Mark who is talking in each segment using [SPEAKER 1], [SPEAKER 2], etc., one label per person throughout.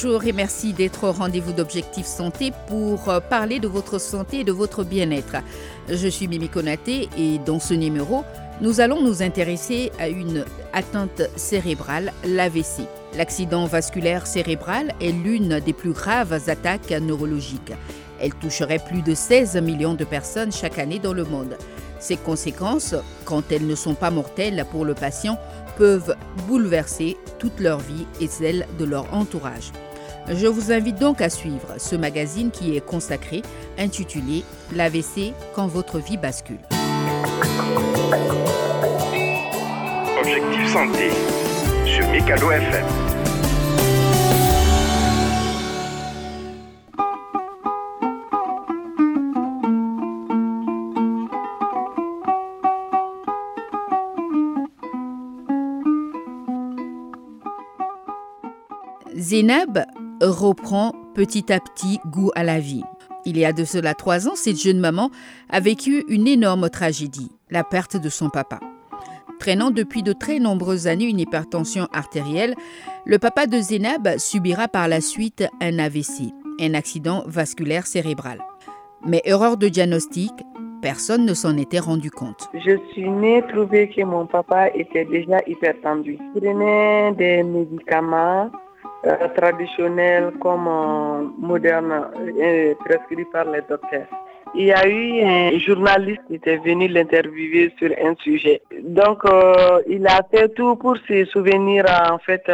[SPEAKER 1] Bonjour et merci d'être au rendez-vous d'Objectif Santé pour euh, parler de votre santé et de votre bien-être. Je suis Mimi Konaté et dans ce numéro, nous allons nous intéresser à une atteinte cérébrale, l'AVC. L'accident vasculaire cérébral est l'une des plus graves attaques neurologiques. Elle toucherait plus de 16 millions de personnes chaque année dans le monde. Ses conséquences, quand elles ne sont pas mortelles pour le patient, peuvent bouleverser toute leur vie et celle de leur entourage. Je vous invite donc à suivre ce magazine qui est consacré, intitulé L'AVC quand votre vie bascule.
[SPEAKER 2] Objectif santé sur Mikado FM.
[SPEAKER 1] Reprend petit à petit goût à la vie. Il y a de cela trois ans, cette jeune maman a vécu une énorme tragédie, la perte de son papa. Traînant depuis de très nombreuses années une hypertension artérielle, le papa de Zénab subira par la suite un AVC, un accident vasculaire cérébral. Mais erreur de diagnostic, personne ne s'en était rendu compte.
[SPEAKER 3] Je suis née trouver que mon papa était déjà hypertendu. Il prenait des médicaments euh, traditionnel comme euh, moderne euh, prescrit par les docteurs. Il y a eu un journaliste qui était venu l'interviewer sur un sujet. Donc, il a fait tout pour se souvenir en fait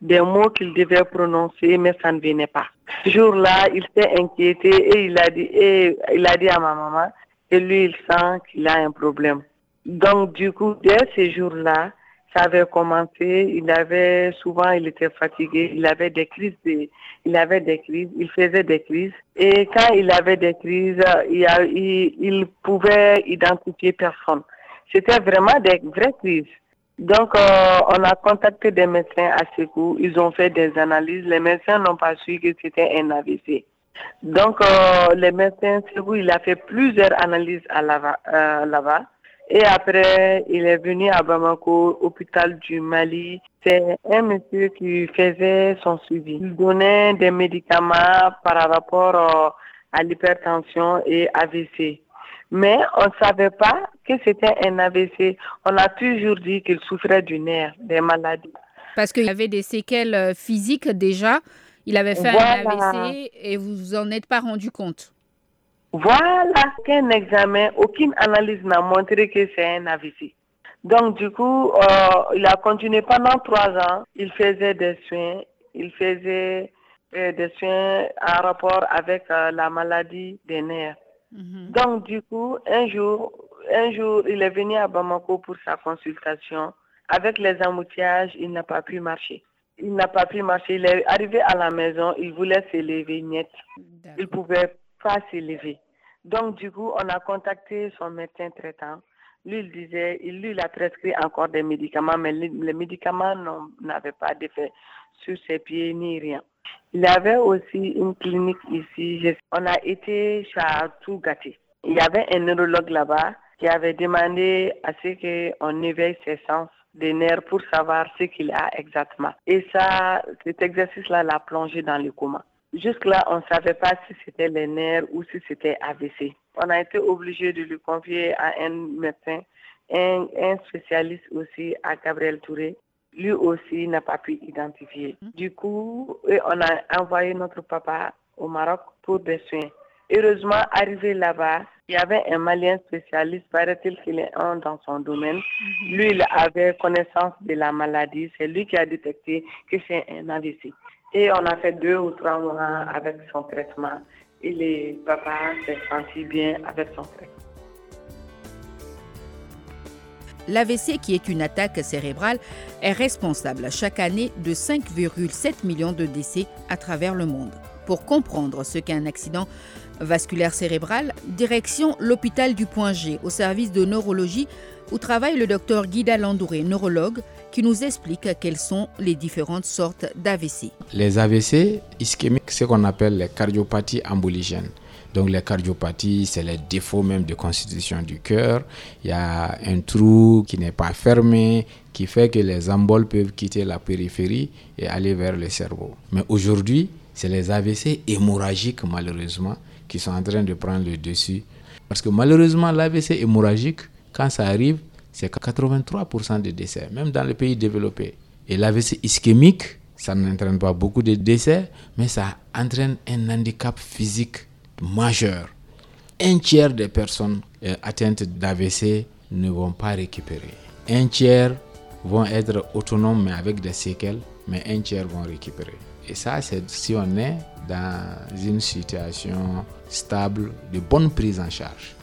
[SPEAKER 3] des mots qu'il devait prononcer, mais ça ne venait pas. Ce jour-là, il s'est inquiété et il a dit, et il a dit à ma maman que lui, il sent qu'il a un problème. Donc, du coup, dès ce jour-là, ça avait commencé, il avait souvent, il était fatigué, il avait des crises, il avait des crises, il faisait des crises. Et quand il avait des crises, il, pouvait identifier personne. C'était vraiment des vraies crises. Donc, euh, on a contacté des médecins à ce coup. Ils ont fait des analyses. Les médecins n'ont pas su que c'était un AVC. Donc, euh, les médecins, il a fait plusieurs analyses à euh, là-bas. Et après, il est venu à Bamako, hôpital du Mali. C'est un monsieur qui faisait son suivi. Il donnait des médicaments par rapport euh, à l'hypertension et AVC. Mais on ne savait pas que c'était un AVC. On a toujours dit qu'il souffrait du nerf, des maladies.
[SPEAKER 1] Parce qu'il avait des séquelles euh, physiques déjà. Il avait fait un AVC et vous vous en êtes pas rendu compte.
[SPEAKER 3] Voilà qu'un examen, aucune analyse n'a montré que c'est un AVC. Donc du coup, euh, il a continué pendant trois ans. Il faisait des soins, il faisait euh, des soins en rapport avec euh, la maladie des nerfs. Mhm. Donc du coup, un jour, un jour, il est venu à Bamako pour sa consultation. Avec les embouteillages, il n'a pas pu marcher. Il n'a pas pu marcher. Il est arrivé à la maison, il voulait se lever net. Il pouvait pas s'élever. Donc, du coup, on a contacté son médecin traitant. Lui, il disait, lui, a prescrit encore des médicaments, mais les, médicaments n'avaient pas d'effet sur ses pieds ni rien. Il avait aussi une clinique ici. On a été à tout gâté. Il y avait un neurologue là-bas qui avait demandé à ce qu'on éveille ses sens des nerfs pour savoir ce qu'il a exactement. Et ça, cet exercice-là l'a plongé dans le coma. Jusque-là, on ne savait pas si c'était les nerfs ou si c'était AVC. On a été obligé de le confier à un médecin, un, spécialiste aussi, à Gabriel Touré. Lui aussi n'a pas pu identifier. Mm. Du coup, on a envoyé notre papa au Maroc pour des soins. Heureusement, arrivé là-bas, il y avait un Malien spécialiste, paraît-il qu'il est un dans son domaine. Mm-hmm. Lui, il avait connaissance de la maladie. C'est lui qui a détecté que c'est un AVC. Et on a fait deux ou trois mois avec son traitement. Et le papa s'est senti bien avec son traitement.
[SPEAKER 1] L'AVC, qui est une attaque cérébrale, est responsable chaque année de 5,7 millions de décès à travers le monde. Pour comprendre ce qu'est un accident vasculaire cérébral, direction l'hôpital du Point G au service de neurologie où travaille le docteur Guida Landouré, neurologue, qui nous explique quelles sont les différentes sortes d'AVC.
[SPEAKER 4] Les AVC ischémiques, ce qu'on appelle les cardiopathies emboligènes. Donc les cardiopathies, c'est les défauts même de constitution du cœur. Il y a un trou qui n'est pas fermé, qui fait que les emboles peuvent quitter la périphérie et aller vers le cerveau. Mais aujourd'hui, c'est les AVC hémorragiques malheureusement qui sont en train de prendre le dessus. Parce que malheureusement, l'AVC hémorragique, quand ça arrive, c'est 83% de décès, même dans les pays développés. Et l'AVC ischémique, ça n'entraîne pas beaucoup de décès, mais ça entraîne un handicap physique majeur. Un tiers des personnes euh, atteintes d'AVC ne vont pas récupérer. Un tiers vont être autonomes mais avec des séquelles, mais un tiers vont récupérer. Et ça, c'est si on est dans une situation stable de bonne prise en charge.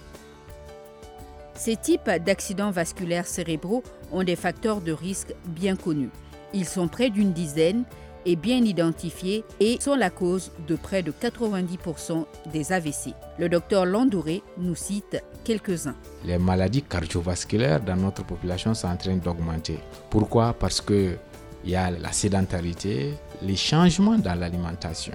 [SPEAKER 1] Ces types d'accidents vasculaires cérébraux ont des facteurs de risque bien connus. Ils sont près d'une dizaine et bien identifiés et sont la cause de près de 90% des AVC. Le docteur Landouré nous cite quelques-uns.
[SPEAKER 4] Les maladies cardiovasculaires dans notre population sont en train d'augmenter. Pourquoi? Parce que il y a la sédentarité, les changements dans l'alimentation.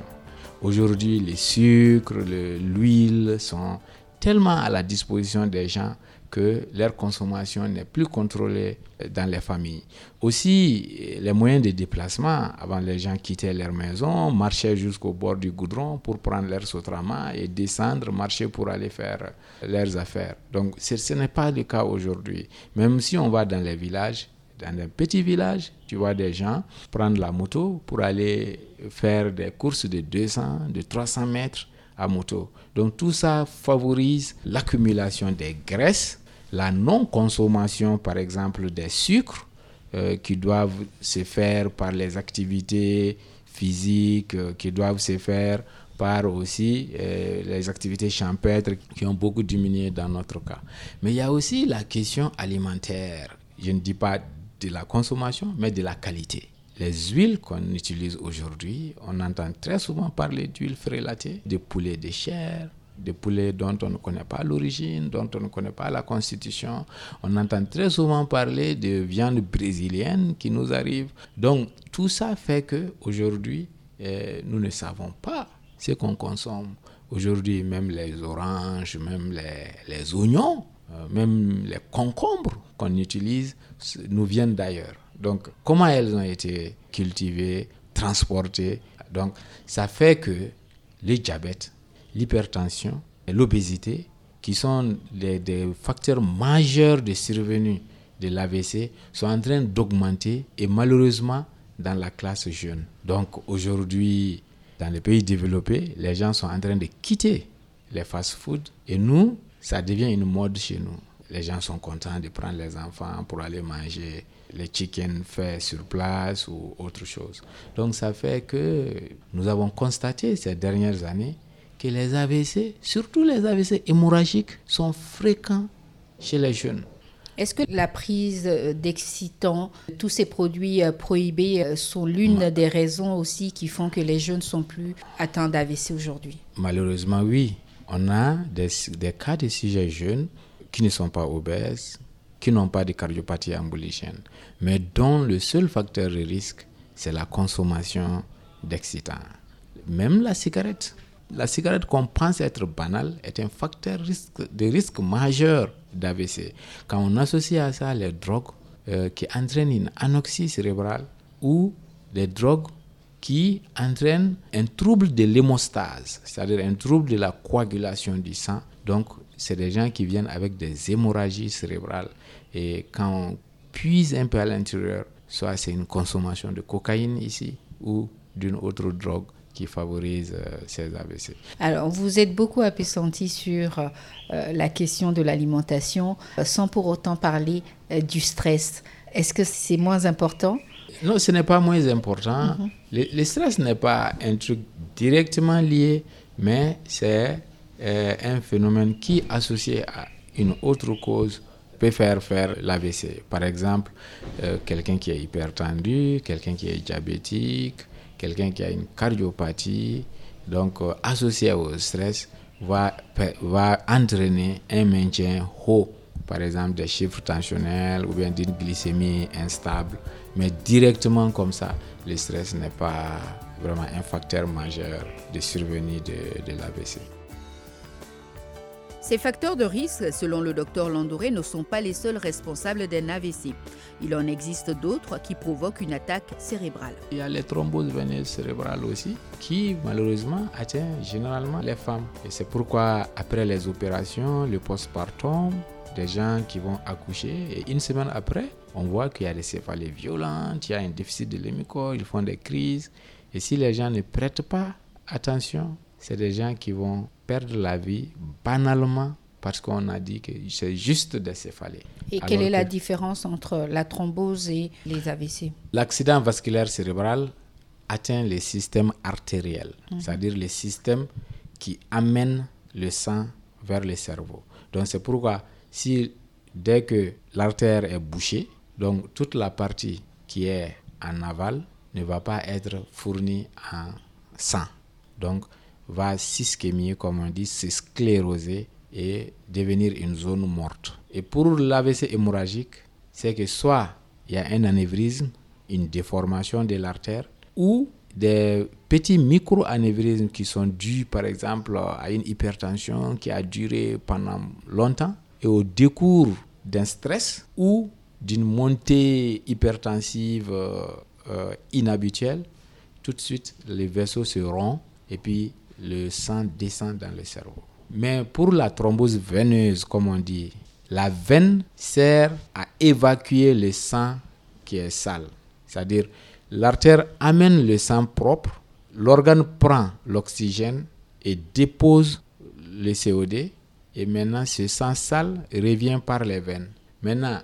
[SPEAKER 4] Aujourd'hui, les sucres, l'huile sont tellement à la disposition des gens que leur consommation n'est plus contrôlée dans les familles. Aussi, les moyens de déplacement, avant les gens quittaient leur maison, marchaient jusqu'au bord du goudron pour prendre leur sotrama et descendre, marcher pour aller faire leurs affaires. Donc, ce n'est pas le cas aujourd'hui. Même si on va dans les villages, dans un petit village, tu vois des gens prendre la moto pour aller faire des courses de 200, de 300 mètres à moto. Donc tout ça favorise l'accumulation des graisses, la non-consommation par exemple des sucres euh, qui doivent se faire par les activités physiques, euh, qui doivent se faire par aussi euh, les activités champêtres qui ont beaucoup diminué dans notre cas. Mais il y a aussi la question alimentaire. Je ne dis pas de la consommation, mais de la qualité. Les huiles qu'on utilise aujourd'hui, on entend très souvent parler d'huile frélatée, de poulet de chair, de poulet dont on ne connaît pas l'origine, dont on ne connaît pas la constitution. On entend très souvent parler de viande brésilienne qui nous arrive. Donc tout ça fait que aujourd'hui, eh, nous ne savons pas ce qu'on consomme. Aujourd'hui, même les oranges, même les, les oignons, euh, même les concombres qu'on utilise nous viennent d'ailleurs. Donc, comment elles ont été cultivées, transportées? Donc, ça fait que le diabète, l'hypertension et l'obésité, qui sont des facteurs majeurs de survenue de l'AVC, sont en train d'augmenter et malheureusement dans la classe jeune. Donc, aujourd'hui, dans les pays développés, les gens sont en train de quitter les fast-foods et nous, ça devient une mode chez nous. Les gens sont contents de prendre les enfants pour aller manger les chicken faits sur place ou autre chose. Donc ça fait que nous avons constaté ces dernières années que les AVC, surtout les AVC hémorragiques, sont fréquents chez les jeunes.
[SPEAKER 1] Est-ce que la prise d'excitants, tous ces produits euh, prohibés euh, sont l'une des raisons aussi qui font que les jeunes sont plus atteints d'AVC aujourd'hui?
[SPEAKER 4] Malheureusement, oui on a des, cas de sujets jeunes qui ne sont pas obèses, qui n'ont pas de cardiopathie emboligène, mais dont le seul facteur de risque, c'est la consommation d'excitants. Même la cigarette. La cigarette qu'on pense être banale est un facteur de risque majeur d'AVC. Quand on associe à ça les drogues euh, qui entraînent une anoxie cérébrale ou des drogues qui entraîne un trouble de l'hémostase, c'est-à-dire un trouble de la coagulation du sang. Donc, c'est des gens qui viennent avec des hémorragies cérébrales. Et quand on puise un peu à l'intérieur, soit c'est une consommation de cocaïne ici ou d'une autre drogue qui favorise euh, ces AVC.
[SPEAKER 1] Alors, vous êtes beaucoup appesanti sur euh, la question de l'alimentation, euh, sans pour autant parler du stress. Est-ce que c'est moins important?
[SPEAKER 4] Non, ce n'est pas moins important. Mhm. le, stress n'est pas un truc directement lié, mais c'est euh, un phénomène qui, associé à une autre cause, peut faire faire l'AVC. Par exemple, euh, quelqu'un qui est hypertendu, quelqu'un qui est diabétique, quelqu'un qui a une cardiopathie, donc euh, associé au stress, va, va entraîner un maintien haut, par exemple des chiffres tensionnels ou bien d'une glycémie instable. Mais directement comme ça, le stress n'est pas vraiment un facteur majeur de survenue de, de l'AVC.
[SPEAKER 1] Ces facteurs de risque, selon le docteur Landouré, ne sont pas les seuls responsables d'un AVC. Il en existe d'autres qui provoquent une attaque cérébrale.
[SPEAKER 4] Il y a les thromboses veineuses cérébrales aussi, qui malheureusement atteignent généralement les femmes. Et c'est pourquoi après les opérations, le postpartum, des gens qui vont accoucher et une semaine après, on voit qu'il y a des céphalées violentes, il y a un déficit de l'hémico, ils font des crises. Et si les gens ne prêtent pas attention, c'est des gens qui vont perdre la vie banalement parce qu'on a dit que c'est juste des céphalées.
[SPEAKER 1] Et quelle est la différence entre la thrombose et les AVC
[SPEAKER 4] L'accident vasculaire cérébral atteint les systèmes artériels,
[SPEAKER 1] Mhm.
[SPEAKER 4] c'est-à-dire les systèmes qui amènent le sang vers le cerveau. Donc c'est pourquoi si dès que l'artère est bouchée, donc toute la partie qui est en aval ne va pas être fournie en sang. Donc va s'ischémier, comme on dit, se scléroser et devenir une zone morte. Et pour l'AVC hémorragique, c'est que soit il y a un anévrisme, une déformation de l'artère, ou des petits micro-anévrismes qui sont dus, par exemple, à une hypertension qui a duré pendant longtemps, et au décours d'un stress ou d'une montée hypertensive euh, euh, inhabituelle, tout de suite, les vaisseaux se rompent et puis le sang descend dans le cerveau. Mais pour la thrombose veineuse, comme on dit, la veine sert à évacuer le sang qui est sale. C'est-à-dire, l'artère amène le sang propre, l'organe prend l'oxygène et dépose le COD, et maintenant ce sang sale revient par les veines. Maintenant,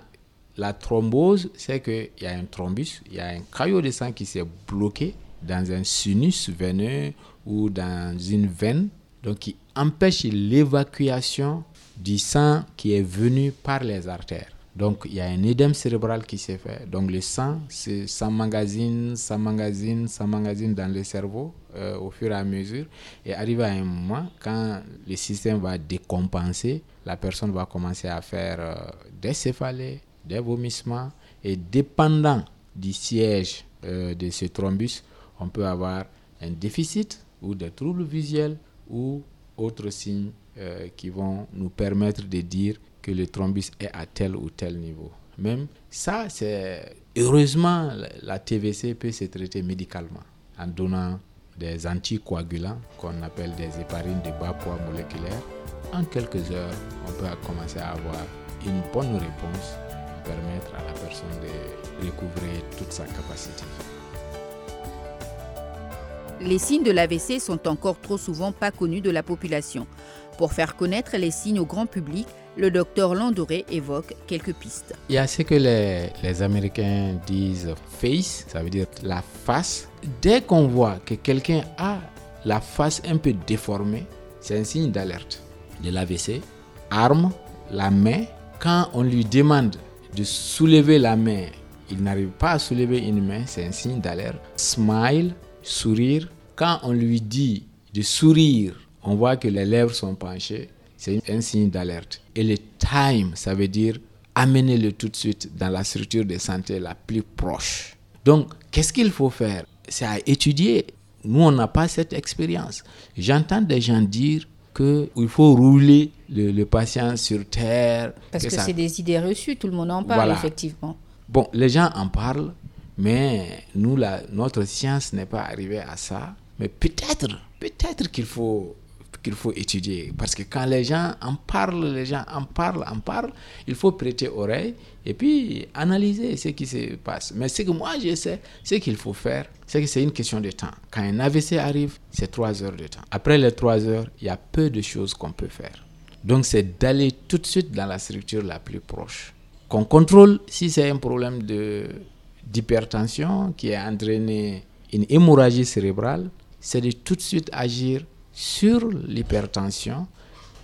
[SPEAKER 4] la thrombose, c'est qu'il y a un thrombus, il y a un caillot de sang qui s'est bloqué dans un sinus veineux ou dans une veine, donc qui empêche l'évacuation du sang qui est venu par les artères. Donc il y a un édème cérébral qui s'est fait. Donc le sang s'emmagasine, s'emmagasine, s'emmagasine dans le cerveau euh, au fur et à mesure. Et arrivé à un moment, quand le système va décompenser, la personne va commencer à faire euh, des céphalées, des vomissements. Et dépendant du siège euh, de ce thrombus, on peut avoir un déficit ou des troubles visuels ou autres signes euh, qui vont nous permettre de dire que le thrombus est à tel ou tel niveau. Même ça, c'est heureusement la- TVC peut se traiter médicalement en donnant des anticoagulants qu'on appelle des héparines de bas poids moléculaire. En quelques heures, on peut commencer à avoir une bonne réponse permettre à la personne de recouvrer toute sa capacité.
[SPEAKER 1] Les signes de l'AVC sont encore trop souvent pas connus de la population. Pour faire connaître les signes au grand public, le docteur Landoré évoque quelques pistes.
[SPEAKER 4] Il y a ce que les, les Américains disent face, ça veut dire la face. Dès qu'on voit que quelqu'un a la face un peu déformée, c'est un signe d'alerte de l'AVC. Arme, la main, quand on lui demande de soulever la main, il n'arrive pas à soulever une main, c'est un signe d'alerte. Smile, sourire. Quand on lui dit de sourire, on voit que les lèvres sont penchées, c'est un signe d'alerte. Et le time, ça veut dire amenez-le tout de suite dans la structure de santé la plus proche. Donc, qu'est-ce qu'il faut faire? C'est à étudier. Nous, on n'a pas cette expérience. J'entends des gens dire qu'il faut rouler le, le patient sur terre.
[SPEAKER 1] Parce que,
[SPEAKER 4] ça-
[SPEAKER 1] c'est des idées reçues, tout le monde en parle
[SPEAKER 4] Voilà.
[SPEAKER 1] effectivement.
[SPEAKER 4] Bon, les gens en parlent, mais nous, la, notre science n'est pas arrivée à ça. Mais peut-être, peut-être qu'il faut qu'il faut étudier. Parce que quand les gens en parlent, les gens en parlent, en parlent, il faut prêter oreille et puis analyser ce qui se passe. Mais ce que moi je sais, ce qu'il faut faire, c'est que c'est une question de temps. Quand un AVC arrive, c'est trois heures de temps. Après les trois heures, il y a peu de choses qu'on peut faire. Donc c'est d'aller tout de suite dans la structure la plus proche. Qu'on contrôle si c'est un problème de d'hypertension qui a entraîné une hémorragie cérébrale, c'est de tout de suite agir sur l'hypertension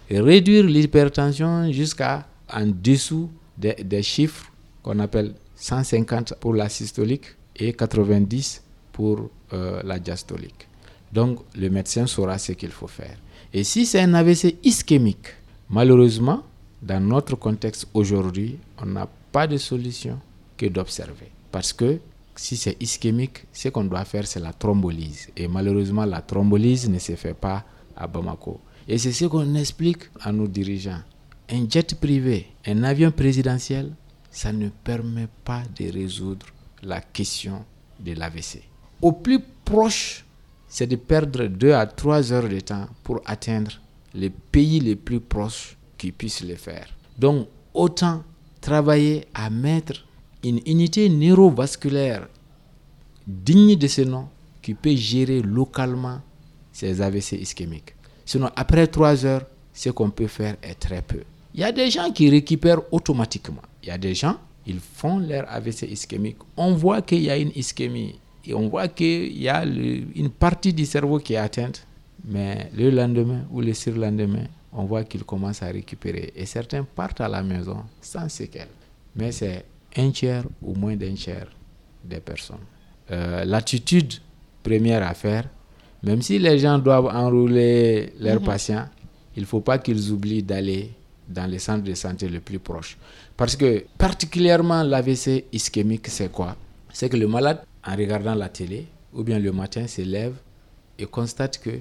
[SPEAKER 4] et réduire l'hypertension jusqu'à en dessous des, chiffres qu'on appelle 150 pour la systolique et 90 pour euh, la diastolique. Donc le médecin saura ce qu'il faut faire. Et si c'est un AVC ischémique, malheureusement, dans notre contexte aujourd'hui, on n'a pas de solution que d'observer. Parce que si c'est ischémique, ce qu'on doit faire, c'est la thrombolyse. Et malheureusement, la thrombolyse ne se fait pas à Bamako. Et c'est ce qu'on explique à nos dirigeants. Un jet privé, un avion présidentiel, ça ne permet pas de résoudre la question de l'AVC. Au plus proche, c'est de perdre 2 à 3 heures de temps pour atteindre les pays les plus proches qui puissent le faire. Donc, autant travailler à mettre une unité neurovasculaire digne de ce nom qui peut gérer localement ces AVC ischémiques. Sinon, après 3 heures, ce qu'on peut faire est très peu. Il y a des gens qui récupèrent automatiquement. Il y a des gens, ils font leur AVC ischémique. On voit qu'il y a une ischémie et on voit qu'il y a une partie du cerveau qui est atteinte. Mais le lendemain ou le surlendemain, on voit qu'ils commencent à récupérer. Et certains partent à la maison sans séquelles. Mais c'est un tiers ou moins d'un tiers des personnes. Euh, l'attitude première à faire, même si les gens doivent enrouler leurs mhm. patients, il ne faut pas qu'ils oublient d'aller dans les centres de santé le plus proche. Parce que particulièrement l'AVC ischémique, c'est quoi? C'est que le malade, en regardant la télé, ou bien le matin, se lève et constate que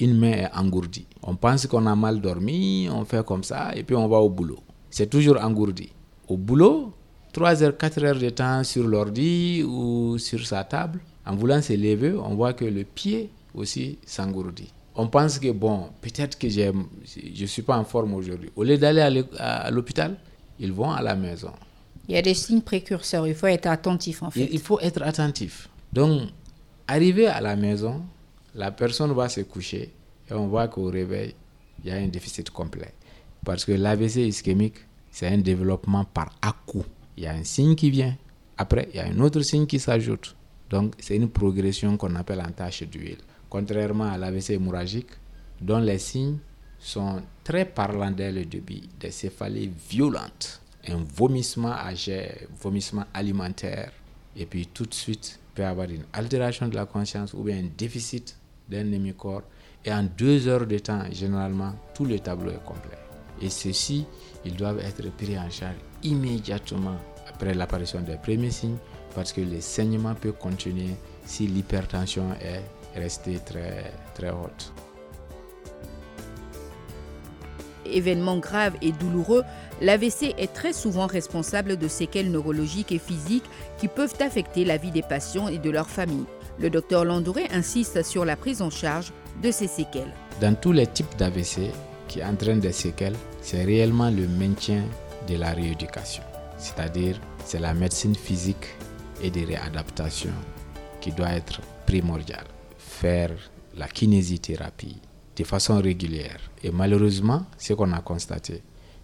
[SPEAKER 4] une main est engourdie. On pense qu'on a mal dormi, on fait comme ça, et puis on va au boulot. C'est toujours engourdi. Au boulot, 3 heures, 4 heures de temps sur l'ordi ou sur sa table, en voulant se lever, on voit que le pied aussi s'engourdit. On pense que, bon, peut-être que je ne suis pas en forme aujourd'hui. Au lieu d'aller à l'hôpital, ils vont à la maison.
[SPEAKER 1] Il y a des signes précurseurs, il faut être attentif en fait.
[SPEAKER 4] Il faut être attentif. Donc, arrivé à la maison, la personne va se coucher et on voit qu'au réveil, il y a un déficit complet. Parce que l'AVC ischémique, c'est un développement par à-coup. Il y a un signe qui vient, après, il y a un autre signe qui s'ajoute. Donc, c'est une progression qu'on appelle en tache d'huile. Contrairement à l'AVC hémorragique, dont les signes sont très parlants dès le début, des céphalées violentes, un vomissement âgé, vomissement alimentaire, et puis tout de suite, il peut y avoir une altération de la conscience ou bien un déficit d'un hémicorps. Et en deux heures de temps, généralement, tout le tableau est complet. Et ceux-ci, ils doivent être pris en charge immédiatement après l'apparition des premiers signes parce que le saignement peut continuer si l'hypertension est restée très, très haute.
[SPEAKER 1] Événement grave et douloureux, l'AVC est très souvent responsable de séquelles neurologiques et physiques qui peuvent affecter la vie des patients et de leurs familles. Le docteur Landouré insiste sur la prise en charge de ces séquelles.
[SPEAKER 4] Dans tous les types d'AVC qui entraînent des séquelles, c'est réellement le maintien de la rééducation. C'est-à-dire, c'est la médecine physique et de réadaptation qui doit être primordiale. Faire la kinésithérapie de façon régulière. Et malheureusement, ce qu'on a constaté,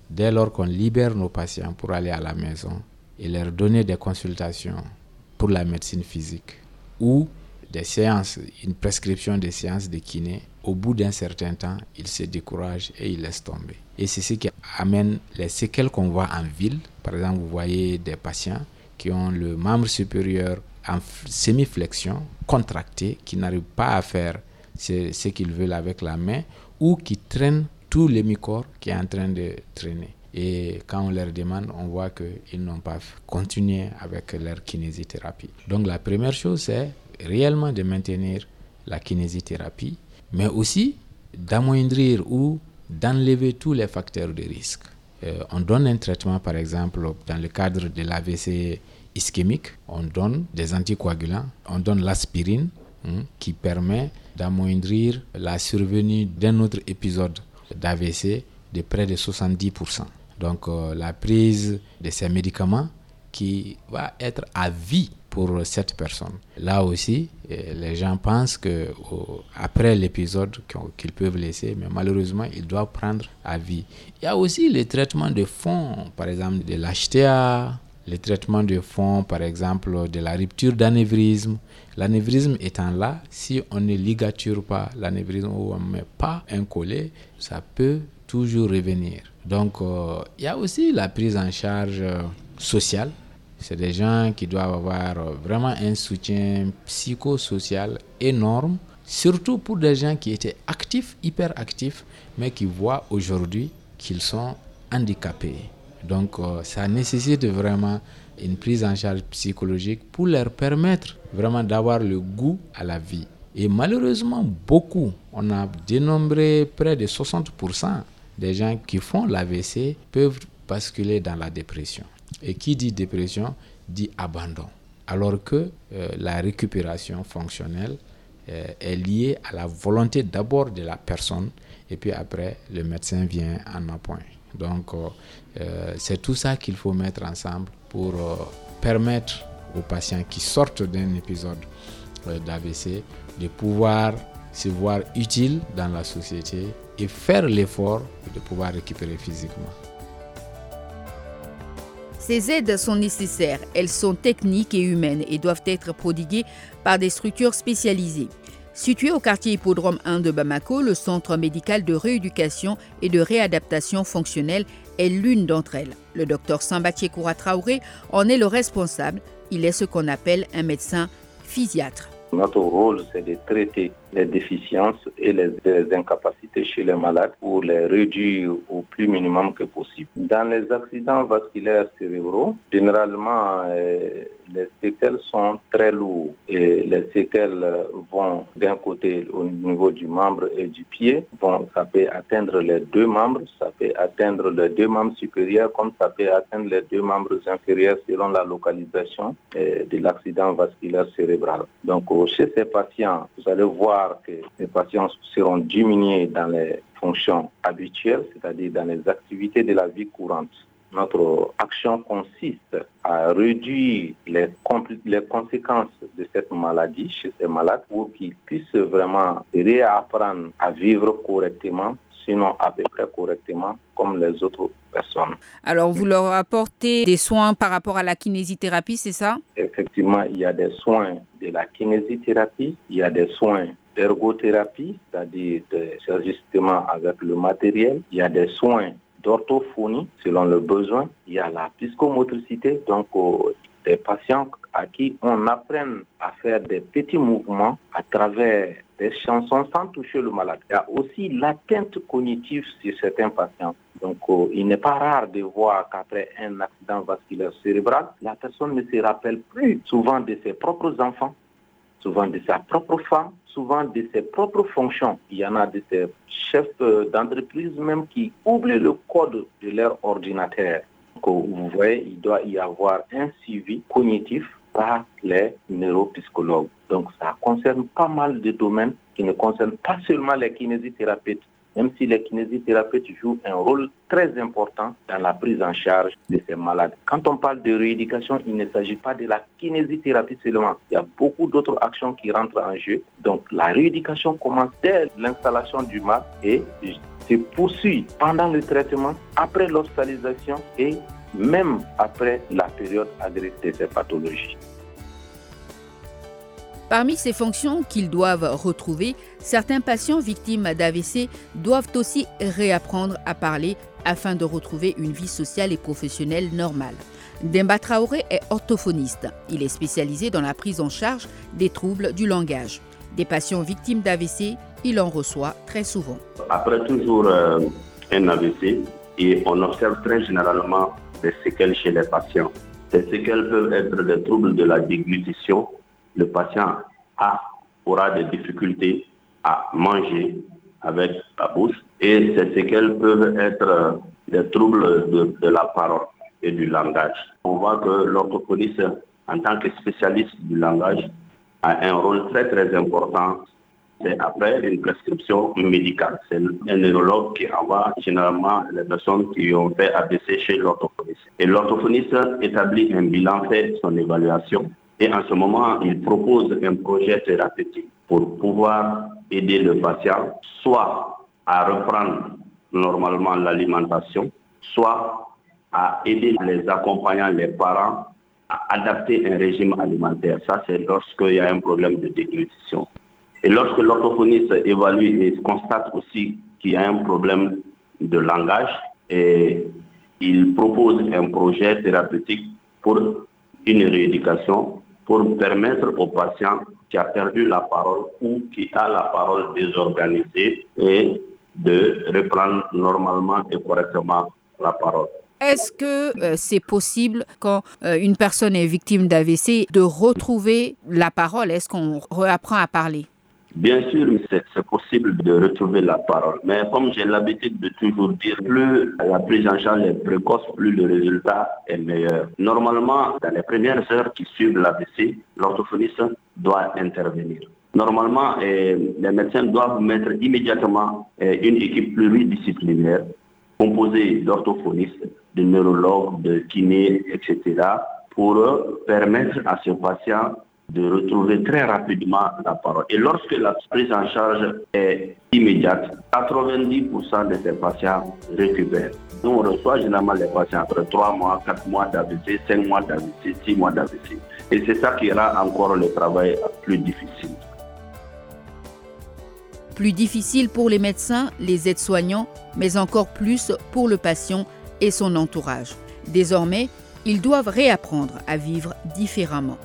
[SPEAKER 4] dès lors qu'on libère nos patients pour aller à la maison et leur donner des consultations pour la médecine physique ou des séances, une prescription de séances de kiné, au bout d'un certain temps, ils se découragent et ils laissent tomber. Et c'est ce qui amène les séquelles qu'on voit en ville. Par exemple, vous voyez des patients qui ont le membre supérieur en semi-flexion, contracté, qui n'arrivent pas à faire ce, qu'ils veulent avec la main, ou qui traînent tout l'hémicorps qui est en train de traîner. Et quand on leur demande, on voit qu'ils n'ont pas continué avec leur kinésithérapie. Donc la première chose, c'est réellement de maintenir la kinésithérapie, mais aussi d'amoindrir ou d'enlever tous les facteurs de risque. Euh, on donne un traitement, par exemple, dans le cadre de l'AVC ischémique, on donne des anticoagulants, on donne l'aspirine, hein, qui permet d'amoindrir la survenue d'un autre épisode d'AVC de près de 70%. Donc euh, la prise de ces médicaments qui va être à vie pour cette personne. Là aussi, euh, les gens pensent que après l'épisode qu'ils peuvent laisser, mais malheureusement, ils doivent prendre à vie. Il y a aussi les traitements de fond, par exemple de l'HTA, les traitements de fond, par exemple de la rupture d'anévrisme. L'anévrisme étant là, si on ne ligature pas l'anévrisme ou on ne met pas un collet, ça peut toujours revenir. Donc, euh, il y a aussi la prise en charge euh, sociale c'est des gens qui doivent avoir vraiment un soutien psychosocial énorme, surtout pour des gens qui étaient actifs, hyper actifs, mais qui voient aujourd'hui qu'ils sont handicapés. Donc euh, ça nécessite vraiment une prise en charge psychologique pour leur permettre vraiment d'avoir le goût à la vie. Et malheureusement, beaucoup, on a dénombré près de 60% des gens qui font l'AVC peuvent basculer dans la dépression. Et qui dit dépression dit abandon. Alors que euh, la récupération fonctionnelle euh, est liée à la volonté d'abord de la personne et puis après le médecin vient en appoint. Donc euh, c'est tout ça qu'il faut mettre ensemble pour permettre aux patients qui sortent d'un épisode d'AVC de pouvoir se voir utiles dans la société et faire l'effort de pouvoir récupérer physiquement.
[SPEAKER 1] Ces aides sont nécessaires, elles sont techniques et humaines et doivent être prodiguées par des structures spécialisées. Situé au quartier Hippodrome 1 de Bamako, le centre médical de rééducation et de réadaptation fonctionnelle est l'une d'entre elles. Le docteur Sambathie Koura Traoré en est le responsable. Il est ce qu'on appelle un médecin physiatre.
[SPEAKER 5] Notre rôle, c'est de traiter les déficiences et les, incapacités chez les malades pour les réduire au plus minimum que possible. Dans les accidents vasculaires cérébraux, généralement, euh, les séquelles sont très lourdes et les séquelles vont d'un côté au niveau du membre et du pied. Bon, ça peut atteindre les deux membres, ça peut atteindre les deux membres supérieurs comme ça peut atteindre les deux membres inférieurs selon la localisation euh, de l'accident vasculaire cérébral. Donc, chez ces patients, vous allez voir que les patients seront diminués dans les fonctions habituelles, c'est-à-dire dans les activités de la vie courante. Notre action consiste à réduire les, les conséquences de cette maladie chez ces malades pour qu'ils puissent vraiment réapprendre à vivre correctement sinon à peu près correctement comme les autres personnes.
[SPEAKER 1] Alors, vous leur apportez des soins par rapport à la kinésithérapie, c'est ça?
[SPEAKER 5] Effectivement, il y a des soins de la kinésithérapie, il y a des soins d'ergothérapie, c'est-à-dire justement avec le matériel, il y a des soins d'orthophonie selon le besoin, il y a la psychomotricité, donc euh, des patients à qui on apprend à faire des petits mouvements à travers des chansons sans toucher le malade. Il y a aussi l'atteinte cognitive chez certains patients. Donc, euh, il n'est pas rare de voir qu'après un accident vasculaire cérébral, la personne ne se rappelle plus souvent de ses propres enfants, souvent de sa propre femme, souvent de ses propres fonctions. Il y en a de chefs euh, d'entreprise même qui oublient le code de leur ordinateur. Donc, vous voyez, il doit y avoir un suivi cognitif par les neuropsychologues. Donc ça concerne pas mal de domaines qui ne concernent pas seulement les kinésithérapeutes, même si les kinésithérapeutes jouent un rôle très important dans la prise en charge de ces malades. Quand on parle de rééducation, il ne s'agit pas de la kinésithérapie seulement. Il y a beaucoup d'autres actions qui rentrent en jeu. Donc la rééducation commence dès l'installation du masque et poursuit pendant le traitement, après l'hospitalisation et même après la période agressée de pathologies.
[SPEAKER 1] Parmi ces fonctions qu'ils doivent retrouver, certains patients victimes d'AVC doivent aussi réapprendre à parler afin de retrouver une vie sociale et professionnelle normale. Demba Traoré est orthophoniste. Il est spécialisé dans la prise en charge des troubles du langage. Des patients victimes d'AVC, il en reçoit très souvent.
[SPEAKER 6] Après toujours euh, un AVC, et on observe très généralement des séquelles chez les patients. Ces séquelles peuvent être des troubles de la déglutition, le patient a, aura des difficultés à manger avec la bouche et ces séquelles peuvent être des troubles de, la parole et du langage. On voit que l'orthophoniste, en tant que spécialiste du langage, a un rôle très très important. C'est après une prescription médicale. C'est un neurologue qui envoie généralement les personnes qui ont fait ABC chez l'orthophoniste. Et l'orthophoniste établit un bilan, fait son évaluation et en ce moment, il propose un projet thérapeutique pour pouvoir aider le patient soit à reprendre normalement l'alimentation, soit à aider les accompagnants, les parents à adapter un régime alimentaire. Ça, c'est lorsqu'il y a un problème de déglutition. Et lorsque l'orthophoniste évalue et constate aussi qu'il y a un problème de langage, il propose un projet thérapeutique pour une rééducation pour permettre au patient qui a perdu la parole ou qui a la parole désorganisée et de reprendre normalement et correctement la parole.
[SPEAKER 1] Est-ce que euh, c'est possible quand euh, une personne est victime d'AVC de retrouver la parole? Est-ce qu'on réapprend à parler?
[SPEAKER 6] Bien sûr, c'est possible de retrouver la parole. Mais comme j'ai l'habitude de toujours dire, plus la prise en charge est précoce, plus le résultat est meilleur. Normalement, dans les premières heures qui suivent l'AVC, l'orthophoniste doit intervenir. Normalement, eh, les médecins doivent mettre immédiatement eh, une équipe pluridisciplinaire composée d'orthophonistes, de neurologues, de kinés, etc., pour permettre à ce patient de retrouver très rapidement la parole. Et lorsque la prise en charge est immédiate, 90% de ces patients récupèrent. Nous, on reçoit généralement les patients après 3 mois, 4 mois d'AVC, 5 mois d'AVC, 6 mois d'AVC. Et c'est ça qui rend encore le travail plus difficile.
[SPEAKER 1] Plus difficile pour les médecins, les aides-soignants, mais encore plus pour le patient et son entourage. Désormais, ils doivent réapprendre à vivre différemment.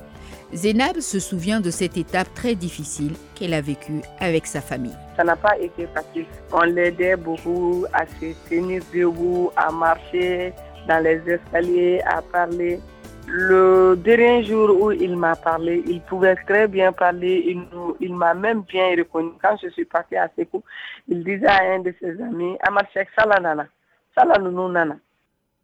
[SPEAKER 1] Zénab se souvient de cette étape très difficile qu'elle a vécue avec sa famille.
[SPEAKER 3] Ça n'a pas été facile. On l'aidait beaucoup à se tenir debout, à marcher dans les escaliers, à parler. Le dernier jour où il m'a parlé, il pouvait très bien parler. Il, m'a même bien reconnu. Quand je suis partie à Sekou, il disait à un de ses amis, Amarchek Salanana, Salanounou Nana.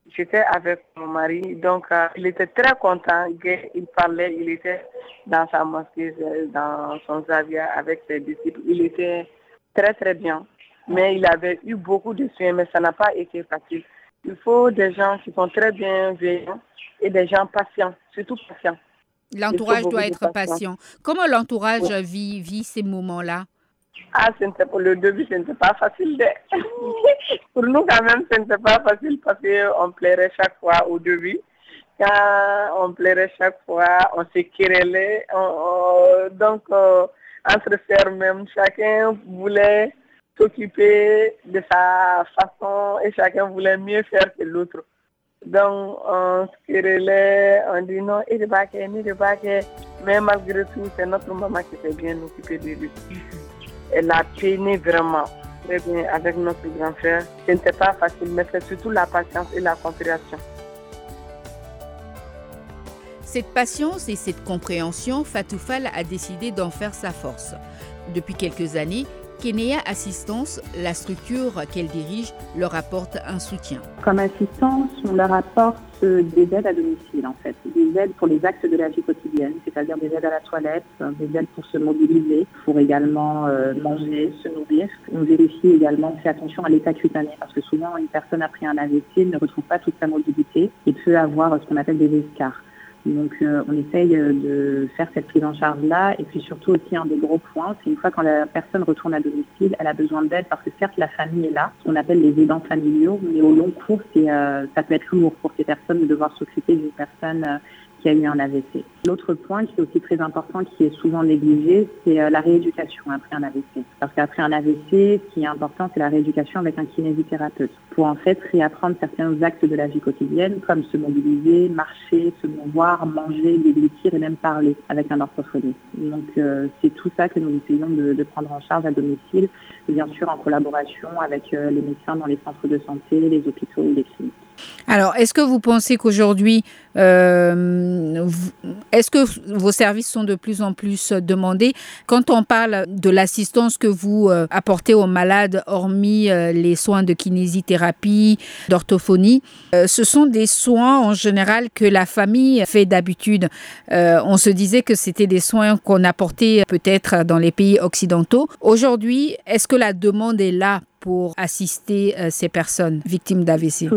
[SPEAKER 3] J'étais avec mon mari, donc euh, il était très content. Il parlait, il était dans sa mosquée, euh, dans son zavia avec ses disciples. Il était très très bien. Mais il avait eu beaucoup de soins, mais ça n'a pas été facile. Il faut des gens qui sont très bienveillants et des gens patients, surtout patients.
[SPEAKER 1] L'entourage doit être patient. Comment l'entourage vit, vit ces moments-là?
[SPEAKER 3] Ah, pour le début, ce n'était pas facile. Pour nous, quand même, ce n'était pas facile parce qu'on plairait chaque fois au début. Quand on plairait chaque fois, on se querellait. Donc, euh, entre sœurs même, chacun voulait s'occuper de sa façon et chacun voulait mieux faire que l'autre. Donc, on se querellait, on dit non, il pas il pas Mais malgré tout, c'est notre maman qui s'est bien occupée de lui elle a peiné vraiment très bien avec notre grand frère. Ce n'était pas facile, mais c'est surtout la patience et la compréhension.
[SPEAKER 1] Cette patience et cette compréhension, Fatoufal a décidé d'en faire sa force. Depuis quelques années, Kenya Assistance, la structure qu'elle dirige, leur apporte un soutien.
[SPEAKER 7] Comme assistance, on leur apporte euh, des aides à domicile, en fait, des aides pour les actes de la vie quotidienne, c'est-à-dire des aides à la toilette, des aides pour se mobiliser, pour également euh, manger, se nourrir. On vérifie également, on fait attention à l'état cutané, parce que souvent, une personne après un AVC ne retrouve pas toute sa mobilité et peut avoir ce qu'on appelle des escarres. Donc euh, on essaye euh, de faire cette prise en charge-là. Et puis surtout aussi un des gros points, c'est une fois quand la personne retourne à domicile, elle a besoin d'aide parce que certes la famille est là, ce qu'on appelle les aidants familiaux, mais au long cours, euh, ça peut être lourd pour ces personnes de devoir s'occuper d'une personne a eu un AVC. L'autre point qui est aussi très important, qui est souvent négligé, c'est euh, la rééducation après un AVC. Parce qu'après un AVC, ce qui est important, c'est la rééducation avec un kinésithérapeute pour en fait réapprendre certains actes de la vie quotidienne, comme se mobiliser, marcher, se mouvoir, manger, déglutir et même parler avec un orthophoniste. Donc euh, c'est tout ça que nous essayons de, prendre en charge à domicile, bien sûr en collaboration avec euh, les médecins dans les centres de santé, les hôpitaux ou les cliniques.
[SPEAKER 1] Alors, est-ce que vous pensez qu'aujourd'hui, euh, est-ce que vos services sont de plus en plus demandés Quand on parle de l'assistance que vous euh, apportez aux malades, hormis euh, les soins de kinésithérapie, d'orthophonie, ce sont des soins en général que la famille fait d'habitude. on se disait que c'était des soins qu'on apportait peut-être dans les pays occidentaux. Aujourd'hui, est-ce que la demande est là pour assister ces personnes victimes d'AVC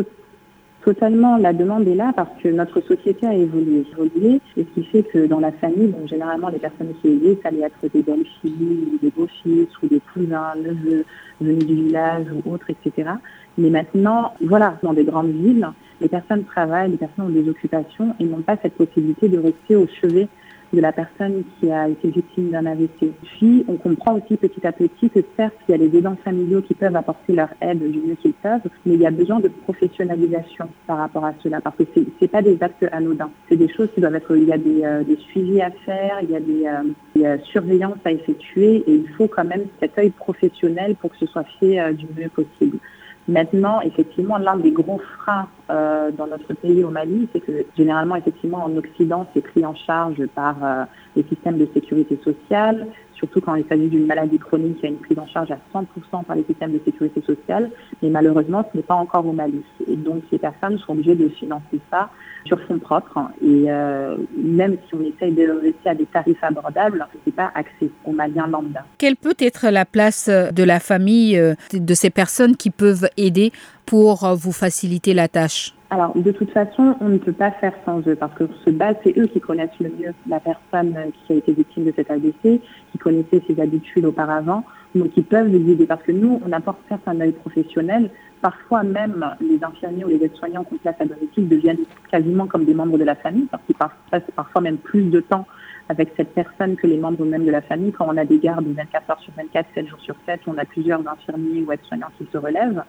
[SPEAKER 7] Totalement, la demande est là parce que notre société a évolué. évolué et ce qui fait que dans la famille, généralement, les personnes qui aident, ça allait être des belles filles, ou des beaux-fils, ou des cousins, neveux venus du village ou autres, etc. Mais maintenant, voilà, dans des grandes villes, les personnes travaillent, les personnes ont des occupations et n'ont pas cette possibilité de rester au chevet de la personne qui a été victime d'un AVC. Puis, on comprend aussi petit à petit que certes, il y a les aidants familiaux qui peuvent apporter leur aide du mieux qu'ils peuvent, mais il y a besoin de professionnalisation par rapport à cela, parce que n'est pas des actes anodins. C'est des choses qui doivent être, il y a des, euh, suivis à faire, il y a des, euh, surveillances à effectuer, et il faut quand même cet œil professionnel pour que ce soit fait euh, du mieux possible. Maintenant, effectivement, l'un des gros freins euh, dans notre pays au Mali, c'est que généralement, effectivement, en Occident, c'est pris en charge par euh, les systèmes de sécurité sociale. surtout quand il s'agit d'une maladie chronique, il y a une prise en charge à 100% par les systèmes de sécurité sociale, mais malheureusement, ce n'est pas encore au Mali. Et donc, ces personnes sont obligées de financer ça sur fonds propres. Et euh, même si on essaye de rester à des tarifs abordables, ce n'est pas accès aux Maliens lambda.
[SPEAKER 1] Quelle peut être la place de la famille euh, de ces personnes qui peuvent aider pour vous faciliter la tâche?
[SPEAKER 7] Alors, de toute façon, on ne peut pas faire sans eux parce que ce base, c'est eux qui connaissent le mieux la personne qui a été victime de cet ADC, qui connaissait ses habitudes auparavant, donc ils peuvent les aider parce que nous, on apporte certes un œil professionnel. Parfois même, les infirmiers ou les aides-soignants qu'on place à domicile deviennent quasiment comme des membres de la famille parce qu'ils passent parfois même plus de temps avec cette personne que les membres même de la famille. Quand on a des gardes 24 heures sur 24, 7 jours sur 7, on a plusieurs infirmiers ou aides-soignants qui se relèvent.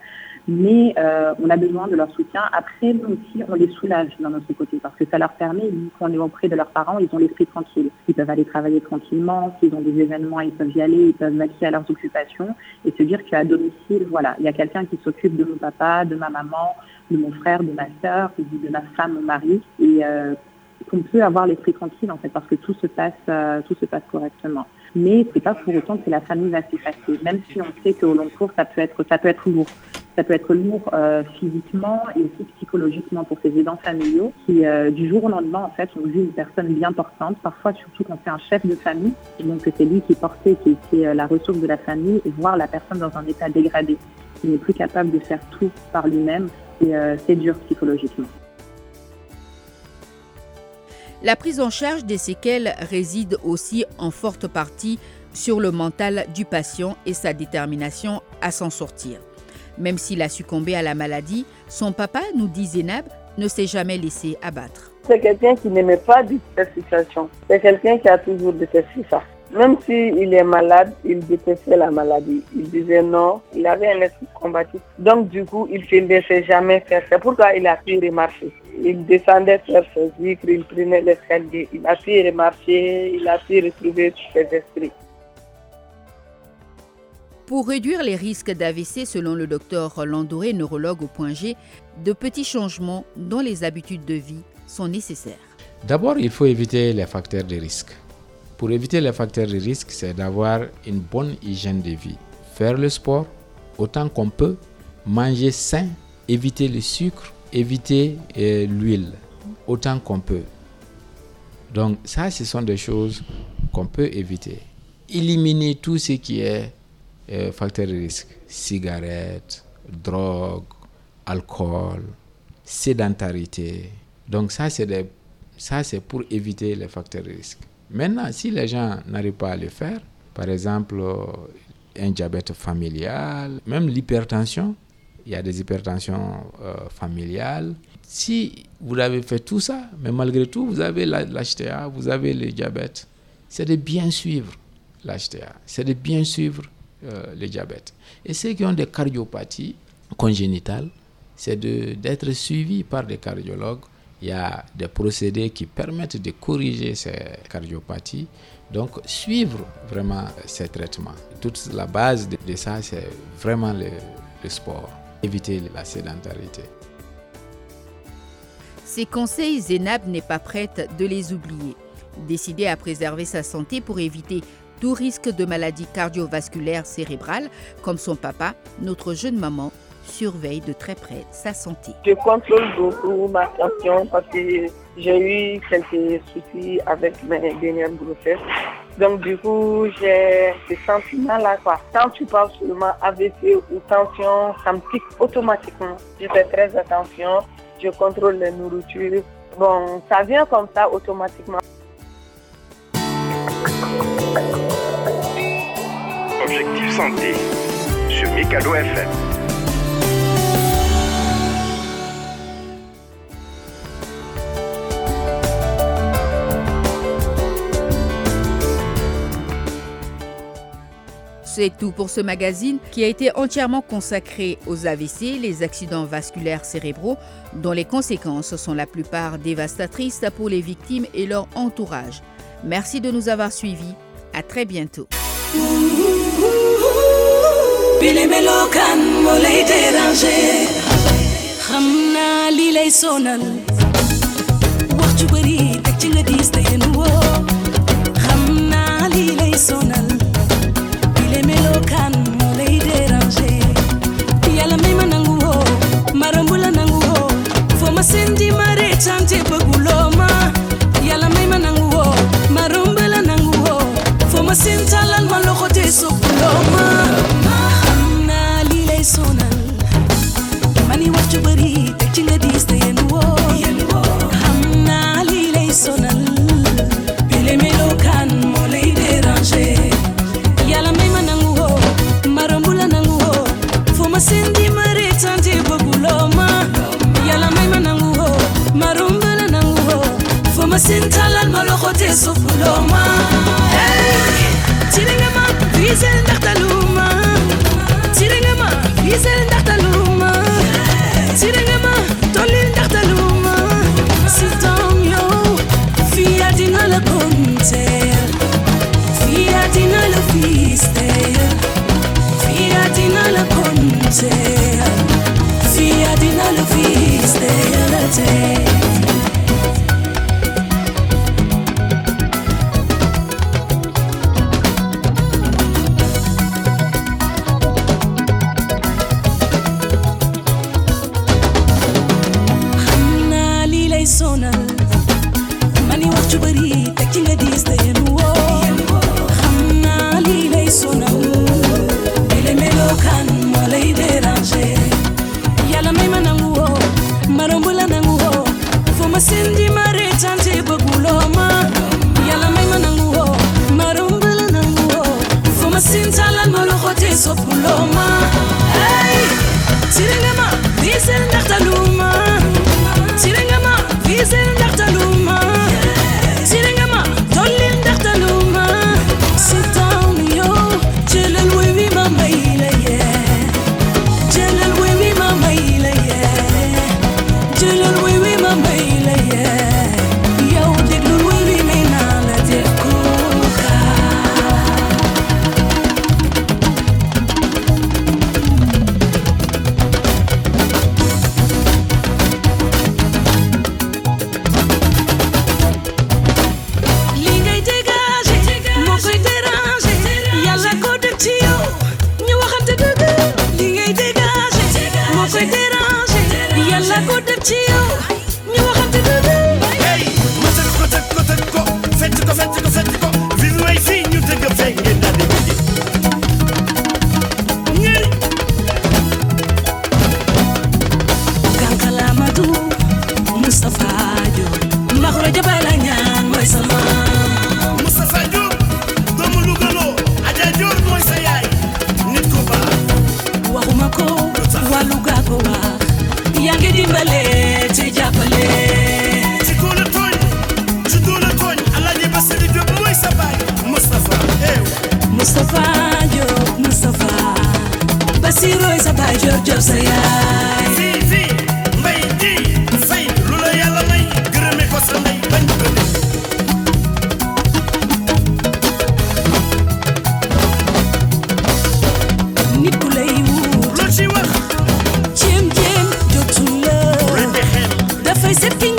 [SPEAKER 7] Mais euh, on a besoin de leur soutien. Après, nous aussi, on les soulage dans notre côté parce que ça leur permet, qu'on est auprès de leurs parents, ils ont l'esprit tranquille. Ils peuvent aller travailler tranquillement. S'ils ont des événements, ils peuvent y aller. Ils peuvent vaquer à leurs occupations et se dire qu'à domicile, voilà, il y a quelqu'un qui s'occupe de mon papa, de ma maman, de mon frère, de ma soeur, de ma femme, mon mari. Et euh, qu'on peut avoir l'esprit tranquille en fait parce que tout se passe euh, tout se passe correctement. Mais c'est pas pour autant que la famille va s'effacer, même si on sait qu'au long cours ça peut être ça peut être lourd. Ça peut être lourd euh, physiquement et aussi psychologiquement pour ces aidants familiaux qui euh, du jour au lendemain en fait ont vu une personne bien portante, parfois surtout quand c'est un chef de famille, et donc c'est lui qui portait, qui était la ressource de la famille, et voir la personne dans un état dégradé, qui n'est plus capable de faire tout par lui-même, et c'est dur psychologiquement.
[SPEAKER 1] La prise en charge des séquelles réside aussi en forte partie sur le mental du patient et sa détermination à s'en sortir. Même s'il a succombé à la maladie, son papa, nous dit Zénab, ne s'est jamais laissé abattre.
[SPEAKER 3] C'est quelqu'un qui n'aimait pas du cette situation. C'est quelqu'un qui a toujours détesté ça. Même s'il est malade, il détestait la maladie. Il disait non, il avait un esprit combatif. Donc du coup, il ne laissait jamais faire. C'est pourquoi il a pu remarcher. Il descendait faire ses vitres, il prenait l'escalier. Il a pu remarcher, il a pu retrouver ses esprits.
[SPEAKER 1] Pour réduire les risques d'AVC, selon le docteur Landouré, neurologue au point G, de petits changements dans les habitudes de vie sont nécessaires.
[SPEAKER 4] D'abord, il faut éviter les facteurs de risque. Pour éviter les facteurs de risque, c'est d'avoir une bonne hygiène de vie. Faire le sport autant qu'on peut, manger sain, éviter le sucre, éviter euh, l'huile autant qu'on peut. Donc ça, ce sont des choses qu'on peut éviter. Éliminer tout ce qui est euh, facteur de risque. Cigarettes, drogue, alcool, sédentarité. Donc ça, c'est ça, c'est pour éviter les facteurs de risque. Maintenant, si les gens n'arrivent pas à le faire, par exemple, euh, un diabète familial, même l'hypertension, il y a des hypertensions euh, familiales. Si vous avez fait tout ça, mais malgré tout, vous avez l'HTA, vous avez le diabète, c'est de bien suivre l'HTA, c'est de bien suivre euh, le diabète. Et ceux qui ont des cardiopathies congénitales, c'est d'être suivis par des cardiologues il y a des procédés qui permettent de corriger ces cardiopathies. Donc, suivre vraiment ces traitements. Toute la base de, ça, c'est vraiment le, sport. Éviter la sédentarité.
[SPEAKER 1] Ces conseils, Zénab n'est pas prête de les oublier. Décidée à préserver sa santé pour éviter tout risque de maladie cardiovasculaire cérébrale, comme son papa, notre jeune maman surveille de très près sa santé.
[SPEAKER 3] Je contrôle beaucoup ma tension parce que j'ai eu quelques soucis avec mes dernières grossesses. Donc du coup, j'ai ce sentiment-là. Quoi. Quand tu parles seulement AVC ou tension, ça me pique automatiquement. Je fais très attention, je contrôle les nourritures. Bon, ça vient comme ça automatiquement.
[SPEAKER 2] Objectif santé sur Mikado FM.
[SPEAKER 1] C'est tout pour ce magazine qui a été entièrement consacré aux AVC, les accidents vasculaires cérébraux, dont les conséquences sont la plupart dévastatrices pour les victimes et leur entourage. Merci de nous avoir suivis. À très bientôt.
[SPEAKER 8] sukuloma Tiringama wiesel nachtaluma Tiringama wiesel nachtaluma Tiringama tolil nachtaluma Sitom yo fia dinala ponte Fia dinala fiste.
[SPEAKER 9] Fia dinala ponte Fia dinala fiste Fia dinala fiste.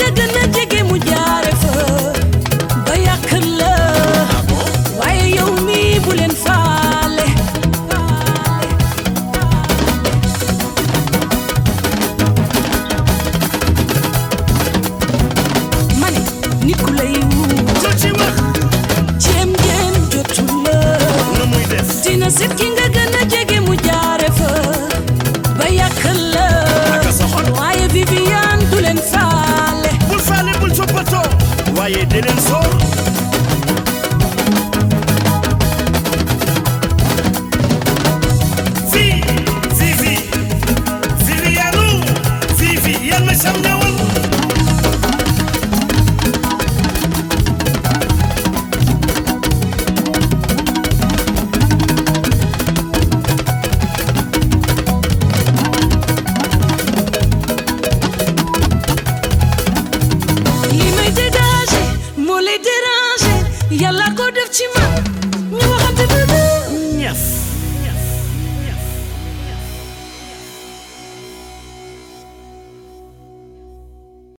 [SPEAKER 9] गगन जगे